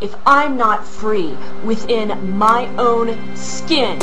If I'm not free within my own skin,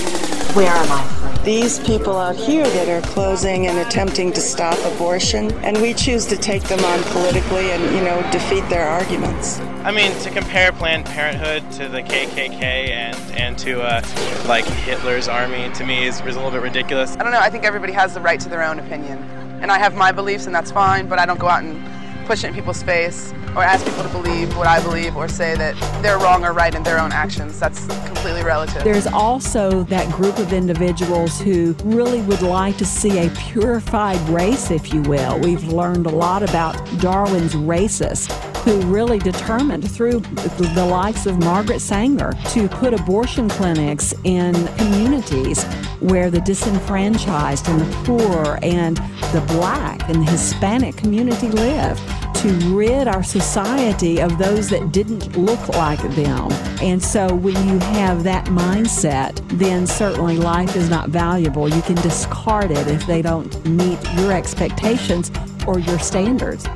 where am I free? These people out here that are closing and attempting to stop abortion, and we choose to take them on politically and, you know, defeat their arguments. I mean, to compare Planned Parenthood to the KKK and, and to, uh, like, Hitler's army, to me, is, is a little bit ridiculous. I don't know. I think everybody has the right to their own opinion. And I have my beliefs, and that's fine, but I don't go out and push it in people's face or ask people to believe what I believe or say that they're wrong or right in their own actions. That's completely relative. There's also that group of individuals who really would like to see a purified race, if you will. We've learned a lot about Darwin's racists who really determined through the likes of Margaret Sanger to put abortion clinics in communities where the disenfranchised and the poor and the black and the Hispanic community live to rid our society of those that didn't look like them. And so when you have that mindset, then certainly life is not valuable. You can discard it if they don't meet your expectations or your standards.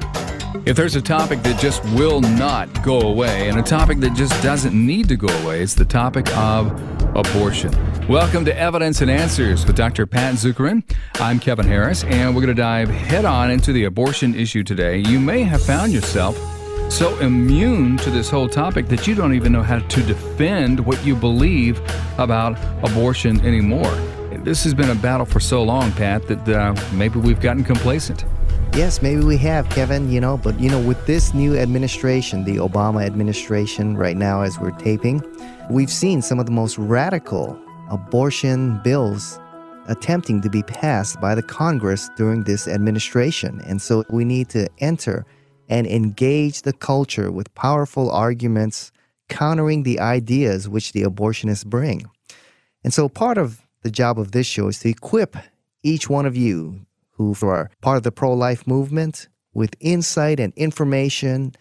If there's a topic that just will not go away and a topic that just doesn't need to go away, it's the topic of abortion. Welcome to Evidence and Answers with Dr. Pat Zukeran. I'm Kevin Harris, and we're going to dive head on into the abortion issue today. You may have found yourself so immune to this whole topic that you don't even know how to defend what you believe about abortion anymore. This has been a battle for so long, Pat, that uh, maybe we've gotten complacent. Yes, maybe we have, Kevin, you know, but you know, with this new administration, the Obama administration, right now as we're taping, we've seen some of the most radical abortion bills attempting to be passed by the Congress during this administration. And so we need to enter and engage the culture with powerful arguments countering the ideas which the abortionists bring. And so part of the job of this show is to equip each one of you who are part of the pro life movement with insight and information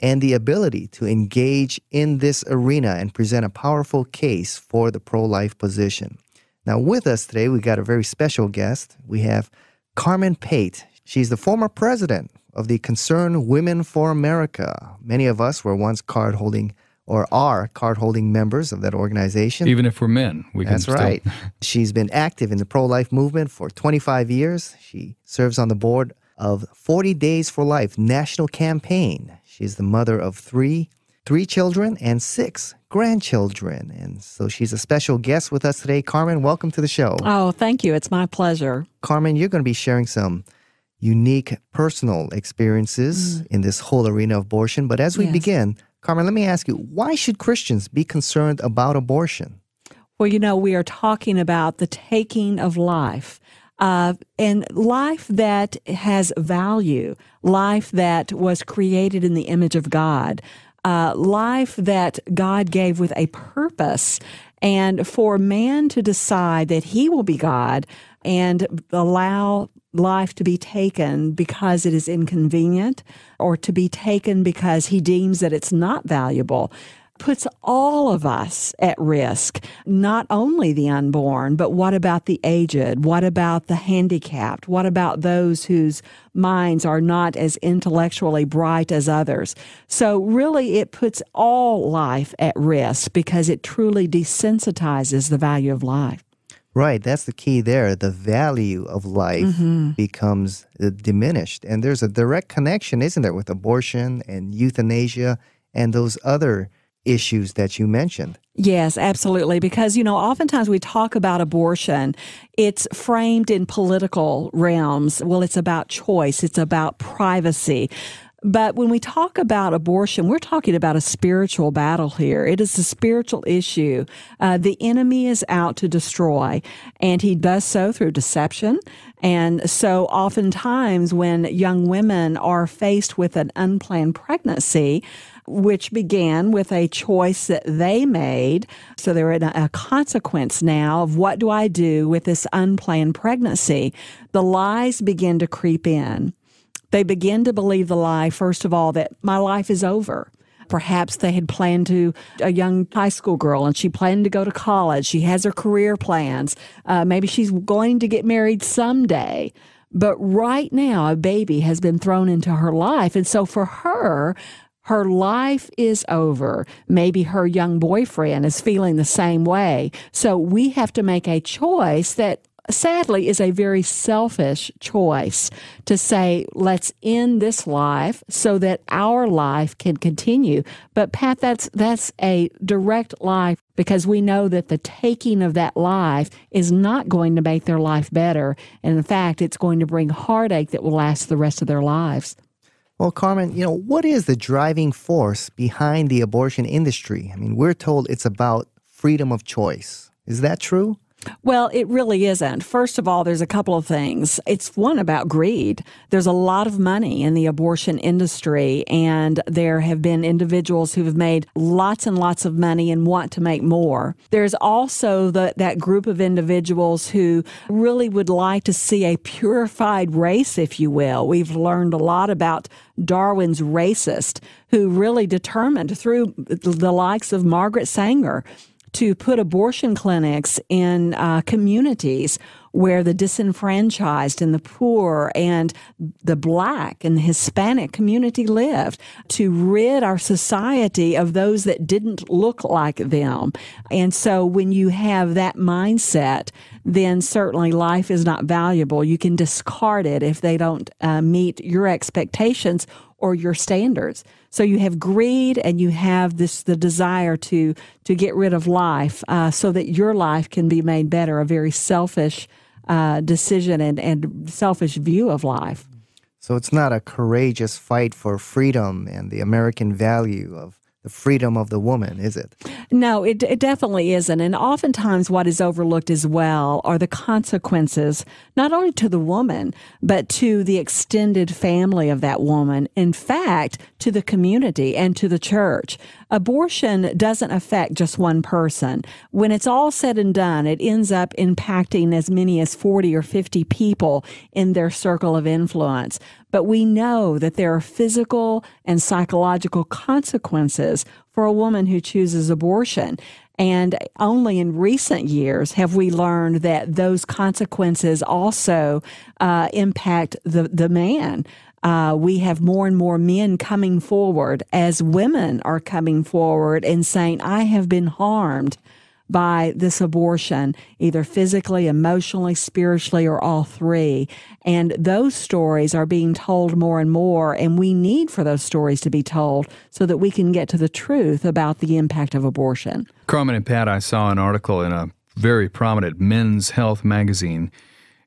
and the ability to engage in this arena and present a powerful case for the pro life position. Now, with us today, we got a very special guest. We have Carmen Pate. She's the former president of the Concerned Women for America. Many of us were once card holding or are card holding members of that organization. Even if we're men, we That's can. right. She's been active in the pro life movement for 25 years. She serves on the board of 40 Days for Life National Campaign. She's the mother of three three children and six grandchildren. And so she's a special guest with us today. Carmen, welcome to the show. Oh, thank you. It's my pleasure. Carmen, you're going to be sharing some unique personal experiences mm. in this whole arena of abortion. But as we yes. begin, Carmen, let me ask you, why should Christians be concerned about abortion? Well, you know, we are talking about the taking of life. Uh, and life that has value, life that was created in the image of God, uh, life that God gave with a purpose. And for man to decide that he will be God and allow life to be taken because it is inconvenient or to be taken because he deems that it's not valuable puts all of us at risk, not only the unborn, but what about the aged? What about the handicapped? What about those whose minds are not as intellectually bright as others? So, really, it puts all life at risk because it truly desensitizes the value of life. Right, that's the key there. The value of life mm-hmm. becomes uh, diminished. And there's a direct connection, isn't there, with abortion and euthanasia and those other issues that you mentioned. Yes, absolutely. Because, you know, oftentimes we talk about abortion, it's framed in political realms. Well, it's about choice, it's about privacy. But when we talk about abortion, we're talking about a spiritual battle here. It is a spiritual issue. Uh, the enemy is out to destroy, and he does so through deception. And so, oftentimes, when young women are faced with an unplanned pregnancy, which began with a choice that they made. So they're in a, consequence now of what do I do with this unplanned pregnancy? The lies begin to creep in they begin to believe the lie, first of all, that my life is over. Perhaps they had planned to, a young high school girl, and she planned to go to college. She has her career plans. Uh, maybe she's going to get married someday. But right now, a baby has been thrown into her life. And so for her, her life is over. Maybe her young boyfriend is feeling the same way. So we have to make a choice that sadly is a very selfish choice to say, let's end this life so that our life can continue. But Pat, that's that's a direct life because we know that the taking of that life is not going to make their life better. And in fact, it's going to bring heartache that will last the rest of their lives. Well, Carmen, you know, what is the driving force behind the abortion industry? I mean, we're told it's about freedom of choice. Is that true? Well, it really isn't. First of all, there's a couple of things. It's one about greed. There's a lot of money in the abortion industry, and there have been individuals who have made lots and lots of money and want to make more. There's also the, that group of individuals who really would like to see a purified race, if you will. We've learned a lot about Darwin's racist, who really determined through the likes of Margaret Sanger to put abortion clinics in uh, communities where the disenfranchised and the poor and the black and the Hispanic community lived to rid our society of those that didn't look like them. And so when you have that mindset, then certainly life is not valuable. You can discard it if they don't uh, meet your expectations or your standards. So you have greed and you have this the desire to to get rid of life uh, so that your life can be made better. A very selfish uh, decision and, and selfish view of life. So it's not a courageous fight for freedom and the American value of the freedom of the woman, is it? No, it, it definitely isn't. And oftentimes, what is overlooked as well are the consequences, not only to the woman, but to the extended family of that woman. In fact, to the community and to the church. Abortion doesn't affect just one person. When it's all said and done, it ends up impacting as many as 40 or 50 people in their circle of influence but we know that there are physical and psychological consequences for a woman who chooses abortion. And only in recent years have we learned that those consequences also uh, impact the, the man. Uh, we have more and more men coming forward as women are coming forward and saying, I have been harmed by this abortion, either physically, emotionally, spiritually, or all three. And those stories are being told more and more, and we need for those stories to be told so that we can get to the truth about the impact of abortion. Carmen and Pat, I saw an article in a very prominent men's health magazine,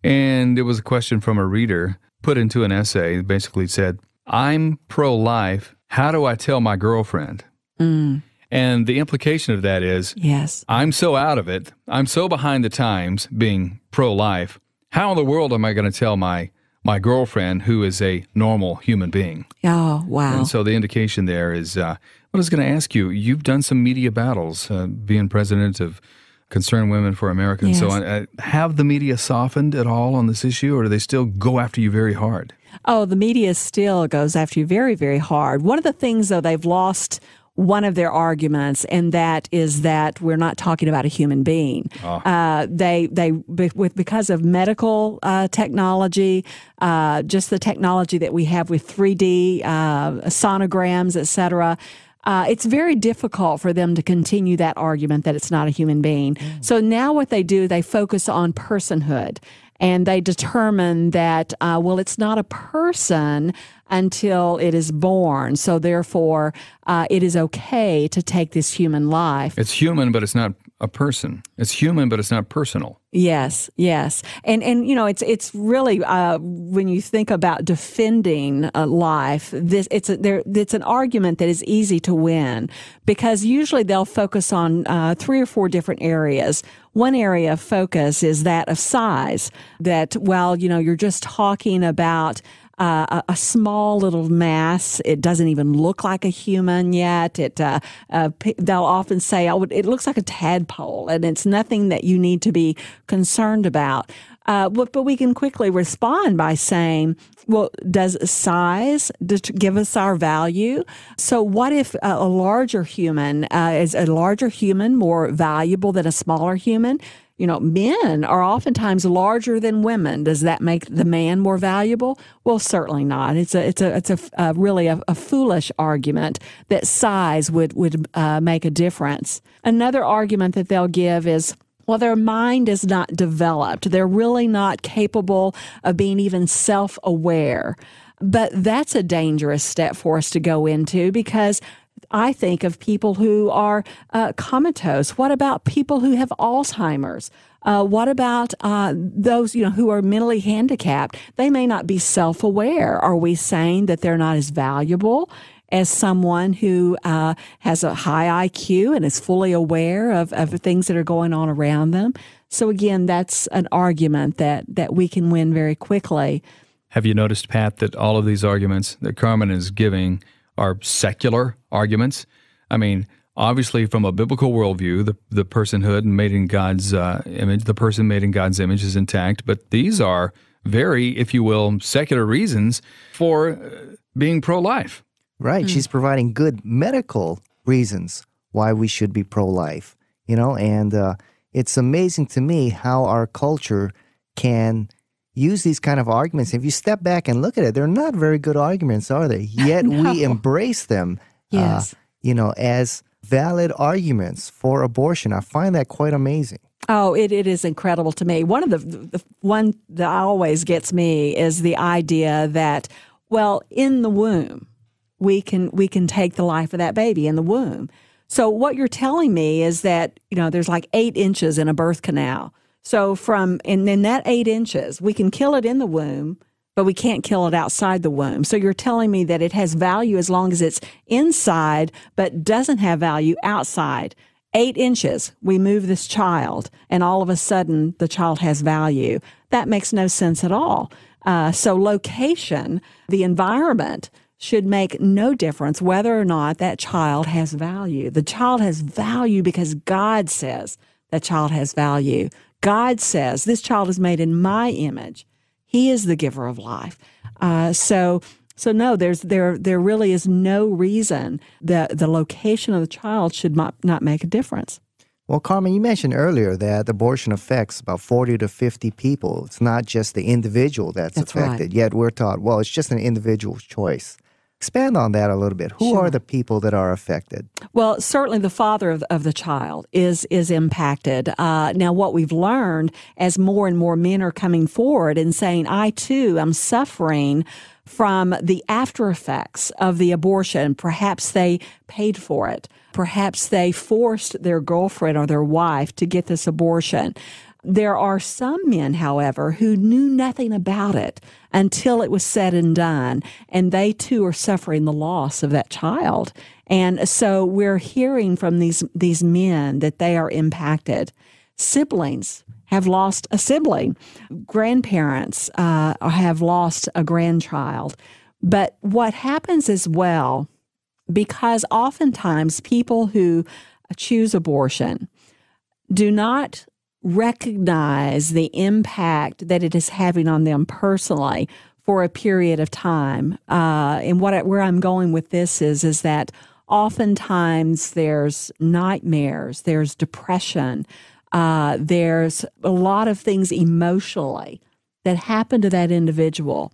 and it was a question from a reader put into an essay. Basically said, I'm pro life. How do I tell my girlfriend? Mm. And the implication of that is yes. I'm so out of it. I'm so behind the times being pro life. How in the world am I going to tell my my girlfriend who is a normal human being? Oh, wow. And so the indication there is uh, what I was going to ask you. You've done some media battles, uh, being president of Concerned Women for America and Yes. so on. Uh, have the media softened at all on this issue, or do they still go after you very hard? Oh, the media still goes after you very, very hard. One of the things, though, they've lost one of their arguments, and that is that we're not talking about a human being. Uh, they they be- with because of medical uh, technology, uh, just the technology that we have with 3D uh, sonograms, et cetera. Uh, it's very difficult for them to continue that argument that it's not a human being. So now what they do, they focus on personhood and they determine that, uh, well, it's not a person until it is born. So therefore, uh, it is okay to take this human life. It's human, but it's not a person. It's human, but it's not personal. Yes, yes, and and you know it's it's really uh, when you think about defending uh, life, this it's a, there it's an argument that is easy to win because usually they'll focus on uh, three or four different areas. One area of focus is that of size. That well, you know, you're just talking about uh, a, a small little mass. It doesn't even look like a human yet. It uh, uh, they'll often say, "Oh, it looks like a tadpole," and it's nothing that you need to be concerned about. Uh, but, but we can quickly respond by saying, well, does size give us our value? So, what if a, a larger human uh, is a larger human more valuable than a smaller human? You know, men are oftentimes larger than women. Does that make the man more valuable? Well, certainly not. It's a it's a it's a uh, really a, a, foolish argument that size would would uh, make a difference. Another argument that they'll give is. Well, their mind is not developed. They're really not capable of being even self aware. But that's a dangerous step for us to go into because I think of people who are uh, comatose. What about people who have Alzheimer's? Uh, what about uh, those you know who are mentally handicapped? They may not be self-aware. Are we saying that they're not as valuable as someone who uh, has a high IQ and is fully aware of, of things that are going on around them? So again, that's an argument that that we can win very quickly. Have you noticed, Pat, that all of these arguments that Carmen is giving are secular arguments? I mean, obviously, from a biblical worldview, the, the personhood made in God's uh, image, the person made in God's image is intact, but these are very, if you will, secular reasons for uh, being pro life. Right. Mm. She's providing good medical reasons why we should be pro life, you know, and uh, it's amazing to me how our culture can use these kind of arguments. If you step back and look at it, they're not very good arguments, are they? Yet no. we embrace them, uh, yes. Uh, you know, as valid arguments for abortion. I find that quite amazing. Oh, it, it is incredible to me. One of the, the one that always gets me is the idea that, well, in the womb, we can we can take the life of that baby in the womb. So what you're telling me is that you know there's like eight inches in a birth canal. So from and then that eight inches, we can kill it in the womb, but we can't kill it outside the womb. So you're telling me that it has value as long as it's inside, but doesn't have value outside. Eight inches, we move this child, and all of a sudden the child has value. That makes no sense at all. Uh, so location, the environment should make no difference whether or not that child has value. The child has value because God says that child has value. God says, This child is made in my image. He is the giver of life. Uh, so, so no, there's there there really is no reason that the location of the child should not, not make a difference. Well, Carmen, you mentioned earlier that abortion affects about 40 to 50 people. It's not just the individual that's, that's affected. Right. Yet we're taught, well, it's just an individual's choice. Expand on that a little bit. Who sure. are the people that are affected? Well, certainly the father of, of the child is is impacted. Uh, now, what we've learned as more and more men are coming forward and saying, "I too am suffering." From the after effects of the abortion. Perhaps they paid for it. Perhaps they forced their girlfriend or their wife to get this abortion. There are some men, however, who knew nothing about it until it was said and done, and they too are suffering the loss of that child. And so we're hearing from these these men that they are impacted. Siblings have lost a sibling. Grandparents uh, have lost a grandchild. But what happens as well, because oftentimes people who choose abortion do not recognize the impact that it is having on them personally for a period of time. Uh, and what I, where I'm going with this is is that oftentimes there's nightmares, there's depression, uh, there's a lot of things emotionally that happen to that individual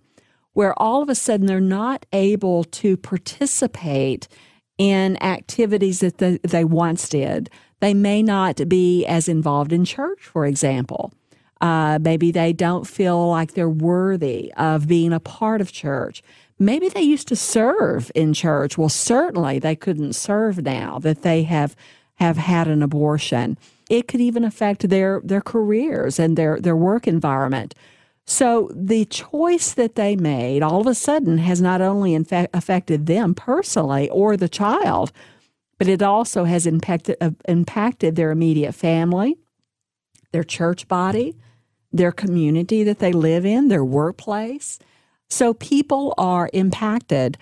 where all of a sudden they're not able to participate in activities that the, they once did. They may not be as involved in church, for example. Uh, maybe they don't feel like they're worthy of being a part of church. Maybe they used to serve in church. Well, certainly they couldn't serve now that they have have had an abortion. It could even affect their their careers and their their work environment. So the choice that they made all of a sudden has not only infa- affected them personally or the child, but it also has impacted, uh, impacted their immediate family, their church body, their community that they live in, their workplace. So people are impacted.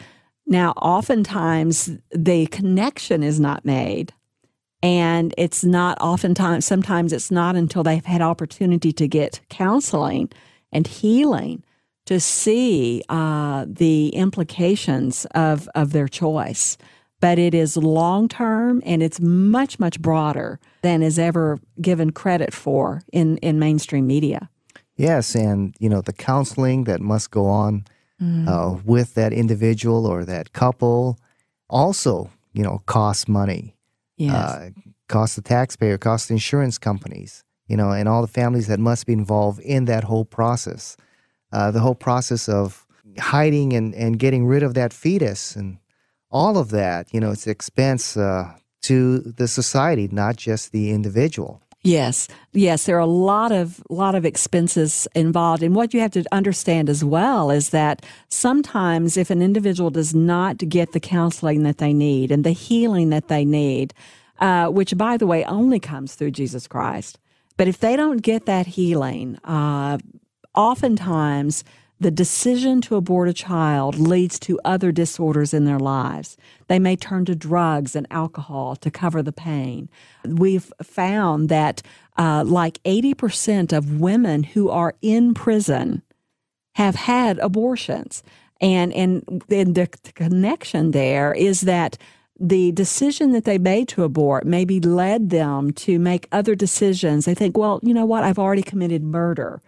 Now, oftentimes the connection is not made. And it's not oftentimes, sometimes it's not until they've had opportunity to get counseling and healing to see uh, the implications of, of their choice. But it is long term and it's much, much broader than is ever given credit for in, in mainstream media. Yes, and you know the counseling that must go on uh, with that individual or that couple also you know costs money, Yes. uh, costs the taxpayer, costs the insurance companies, you know, and all the families that must be involved in that whole process, uh, the whole process of hiding and and getting rid of that fetus and all of that, you know, it's expense uh, to the society, not just the individual. Yes, yes, there are a lot of lot of expenses involved, and what you have to understand as well is that sometimes if an individual does not get the counseling that they need and the healing that they need, uh, which by the way only comes through Jesus Christ, but if they don't get that healing, uh, oftentimes the decision to abort a child leads to other disorders in their lives. They may turn to drugs and alcohol to cover the pain. We've found that uh, like 80% of women who are in prison have had abortions. And, and, and the connection there is that the decision that they made to abort maybe led them to make other decisions. They think, well, you know what? I've already committed murder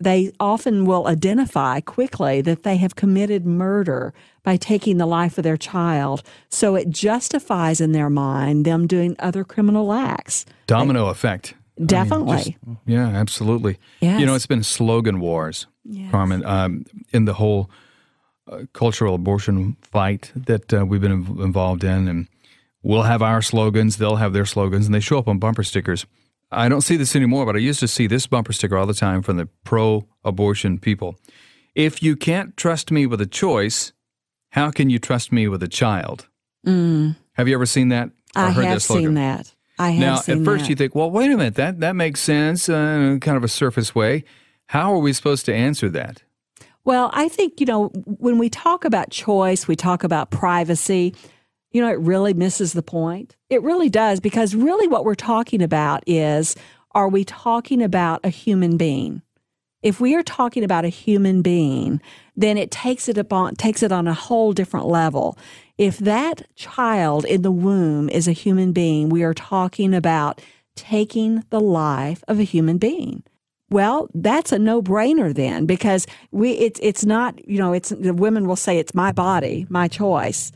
they often will identify quickly that they have committed murder by taking the life of their child. So it justifies in their mind them doing other criminal acts. Domino effect. I mean, Definitely. just- yeah, absolutely. Yes. You know, it's been slogan wars, Carmen, um, in the whole uh, cultural abortion fight that uh, we've been inv- involved in. And we'll have our slogans, they'll have their slogans, and they show up on bumper stickers. I don't see this anymore, but I used to see this bumper sticker all the time from the pro abortion people. If you can't trust me with a choice, how can you trust me with a child? Have you ever seen that? Mm. I have seen that. I have Now, at first, that. you think, well, wait a minute, that that makes sense uh, in kind of a surface way. How are we supposed to answer that? Well, I think, you know, when we talk about choice, we talk about privacy, you know, it really misses the point. It really does, because really what we're talking about is are we talking about a human being? If we are talking about a human being, then it takes it upon takes it on a whole different level. If that child in the womb is a human being, we are talking about taking the life of a human being. Well, that's a no-brainer then because we it's it's not, you know, it's the women will say it's my body, my choice.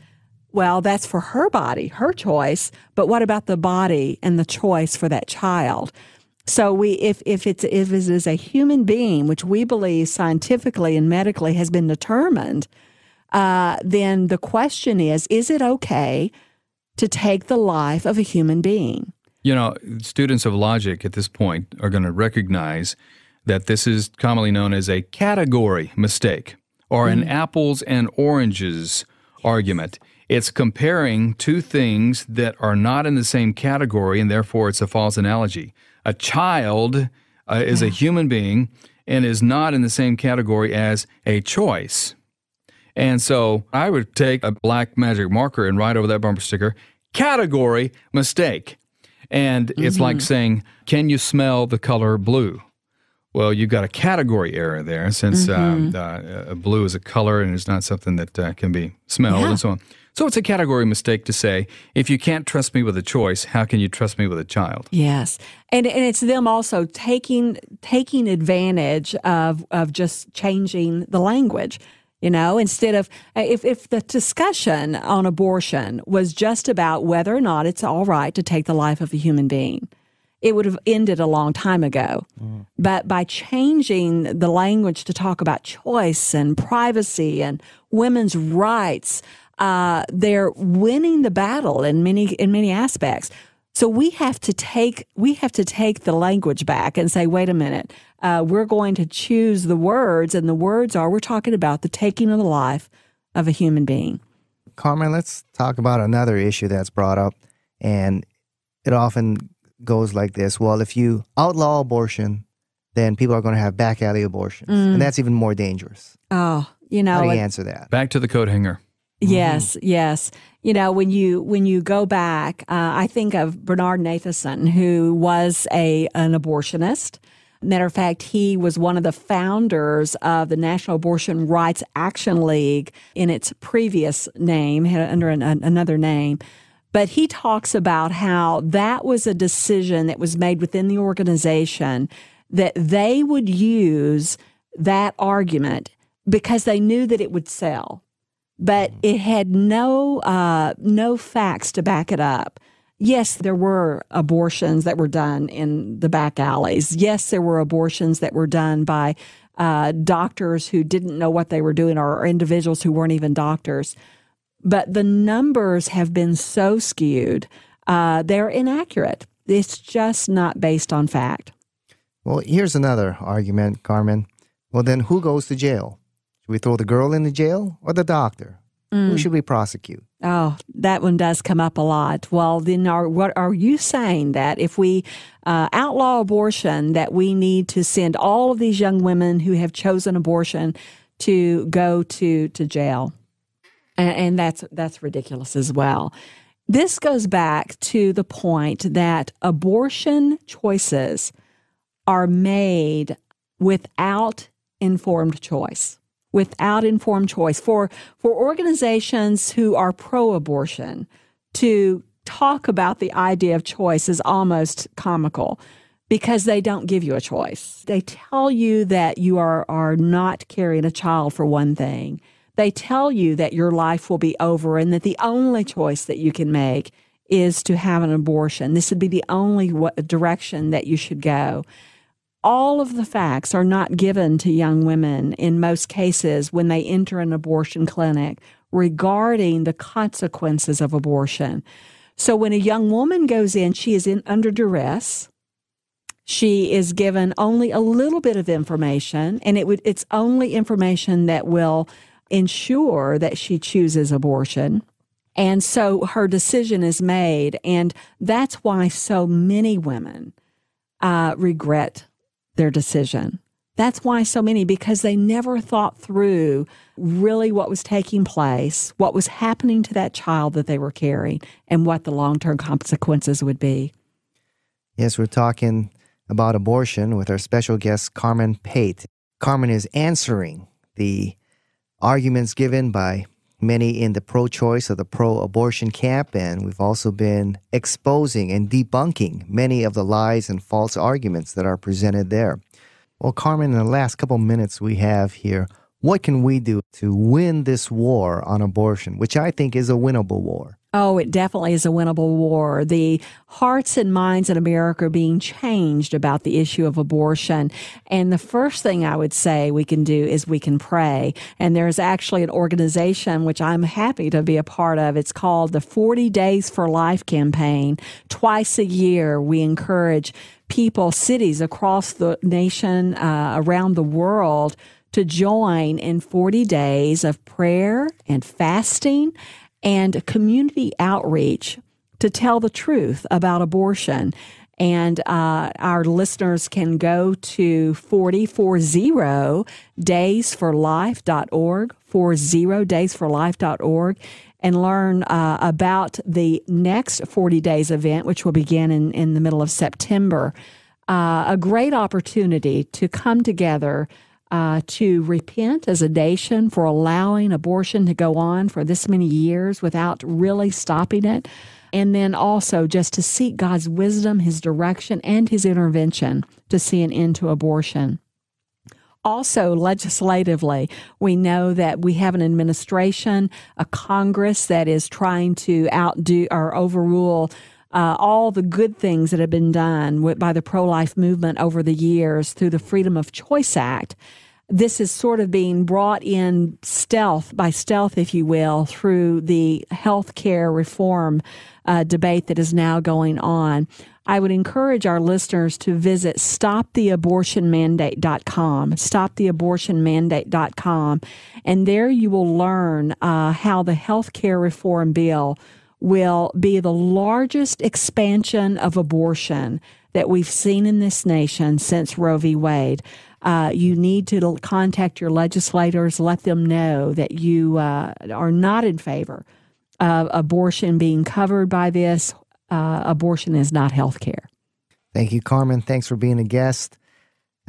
Well, that's for her body, her choice, but what about the body and the choice for that child? So we if if it's if it is a human being, which we believe scientifically and medically has been determined, uh, then the question is, is it okay to take the life of a human being? You know, students of logic at this point are going to recognize that this is commonly known as a category mistake or an apples and oranges argument. It's comparing two things that are not in the same category, and therefore it's a false analogy. A child uh, is a human being and is not in the same category as a choice. And so I would take a black magic marker and write over that bumper sticker, category mistake. And it's like saying, can you smell the color blue? Well, you've got a category error there since um, uh, uh, blue is a color and it's not something that uh, can be smelled Yeah. and so on. So it's a category mistake to say, if you can't trust me with a choice, how can you trust me with a child? Yes, and and it's them also taking taking advantage of of just changing the language. You know, instead of if if the discussion on abortion was just about whether or not it's all right to take the life of a human being, it would have ended a long time ago. Mm. But by changing the language to talk about choice and privacy and women's rights, uh, they're winning the battle in many in many aspects. So we have to take we have to take the language back and say, wait a minute, uh, we're going to choose the words, and the words are we're talking about the taking of the life of a human being. Carmen, let's talk about another issue that's brought up, and it often goes like this: Well, if you outlaw abortion, then people are going to have back alley abortions, and that's even more dangerous. Oh, you know, How do you and- answer that? Back to the coat hanger. Yes, yes. You know, when you when you go back, uh, I think of Bernard Nathanson, who was a an abortionist, Matter of fact, he was one of the founders of the National Abortion Rights Action League in its previous name, under an, another name. But he talks about how that was a decision that was made within the organization that they would use that argument because they knew that it would sell, but it had no uh, no facts to back it up. Yes, there were abortions that were done in the back alleys. Yes, there were abortions that were done by uh, doctors who didn't know what they were doing or individuals who weren't even doctors. But the numbers have been so skewed, uh, they're inaccurate. It's just not based on fact. Well, here's another argument, Carmen. Well, then who goes to jail? Should we throw the girl in the jail or the doctor? Mm. Who should we prosecute? Oh, that one does come up a lot. Well, then, are, what are you saying that if we uh, outlaw abortion, that we need to send all of these young women who have chosen abortion to go to to jail? And, and that's that's ridiculous as well. This goes back to the point that abortion choices are made without informed choice without informed choice for for organizations who are pro-abortion to talk about the idea of choice is almost comical because they don't give you a choice. They tell you that you are are not carrying a child for one thing. They tell you that your life will be over and that the only choice that you can make is to have an abortion. This would be the only direction that you should go all of the facts are not given to young women in most cases when they enter an abortion clinic regarding the consequences of abortion. So when a young woman goes in, she is in under duress. She is given only a little bit of information, and it would it's only information that will ensure that she chooses abortion. And so her decision is made, and that's why so many women uh, regret their decision. That's why so many, because they never thought through really what was taking place, what was happening to that child that they were carrying, and what the long term consequences would be. Yes, we're talking about abortion with our special guest, Carmen Pate. Carmen is answering the arguments given by many in the pro choice or the pro abortion camp, and we've also been exposing and debunking many of the lies and false arguments that are presented there. Well, Carmen, in the last couple minutes we have here, what can we do to win this war on abortion, which I think is a winnable war? Oh, it definitely is a winnable war. The hearts and minds in America are being changed about the issue of abortion. And the first thing I would say we can do is we can pray. And there's actually an organization which I'm happy to be a part of. It's called the 40 Days for Life campaign. Twice a year, we encourage people, cities across the nation, uh, around the world, to join in 40 days of prayer and fasting and community outreach to tell the truth about abortion. And uh, our listeners can go to 4040 daysforlife.org, 40 daysforlife.org, and learn uh, about the next 40 days event, which will begin in, in the middle of September. Uh, a great opportunity to come together uh, to repent as a nation for allowing abortion to go on for this many years without really stopping it. And then also just to seek God's wisdom, His direction, and His intervention to see an end to abortion. Also, legislatively, we know that we have an administration, a Congress that is trying to outdo or overrule uh, all the good things that have been done by the pro life movement over the years through the Freedom of Choice Act this is sort of being brought in stealth by stealth, if you will, through the health care reform uh, debate that is now going on. I would encourage our listeners to visit stoptheabortionmandate.com, stoptheabortionmandate.com, and there you will learn uh, how the health care reform bill will be the largest expansion of abortion that we've seen in this nation since Roe v. Wade. Uh, you need to contact your legislators, let them know that you uh, are not in favor of abortion being covered by this. Uh, abortion is not health care. Thank you, Carmen. Thanks for being a guest.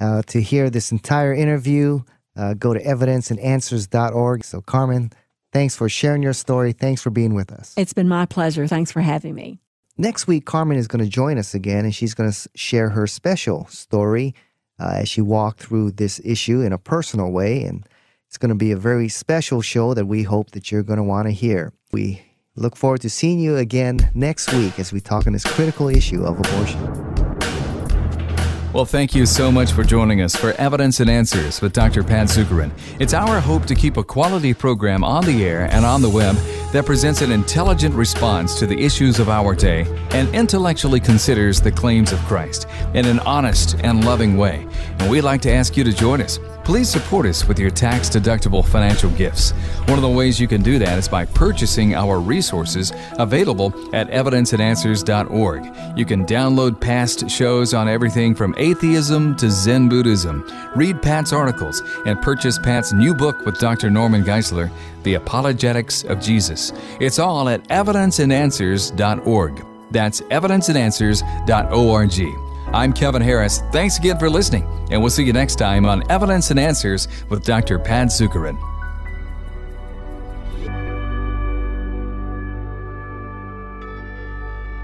Uh, to hear this entire interview, uh, go to evidenceandanswers.org. So, Carmen, thanks for sharing your story. Thanks for being with us. It's been my pleasure. Thanks for having me. Next week, Carmen is going to join us again, and she's going to share her special story uh, as she walked through this issue in a personal way. And it's going to be a very special show that we hope that you're going to want to hear. We look forward to seeing you again next week as we talk on this critical issue of abortion. Well, thank you so much for joining us for Evidence and Answers with Dr. Pat Zukeran. It's our hope to keep a quality program on the air and on the web that presents an intelligent response to the issues of our day and intellectually considers the claims of Christ in an honest and loving way. And we'd like to ask you to join us. Please support us with your tax deductible financial gifts. One of the ways you can do that is by purchasing our resources available at evidenceandanswers.org. You can download past shows on everything from atheism to Zen Buddhism, read Pat's articles, and purchase Pat's new book with Dr. Norman Geisler, The Apologetics of Jesus. It's all at evidenceandanswers.org. That's evidenceandanswers.org. I'm Kevin Harris. Thanks again for listening, and we'll see you next time on Evidence and Answers with Dr. Pat Zukeran.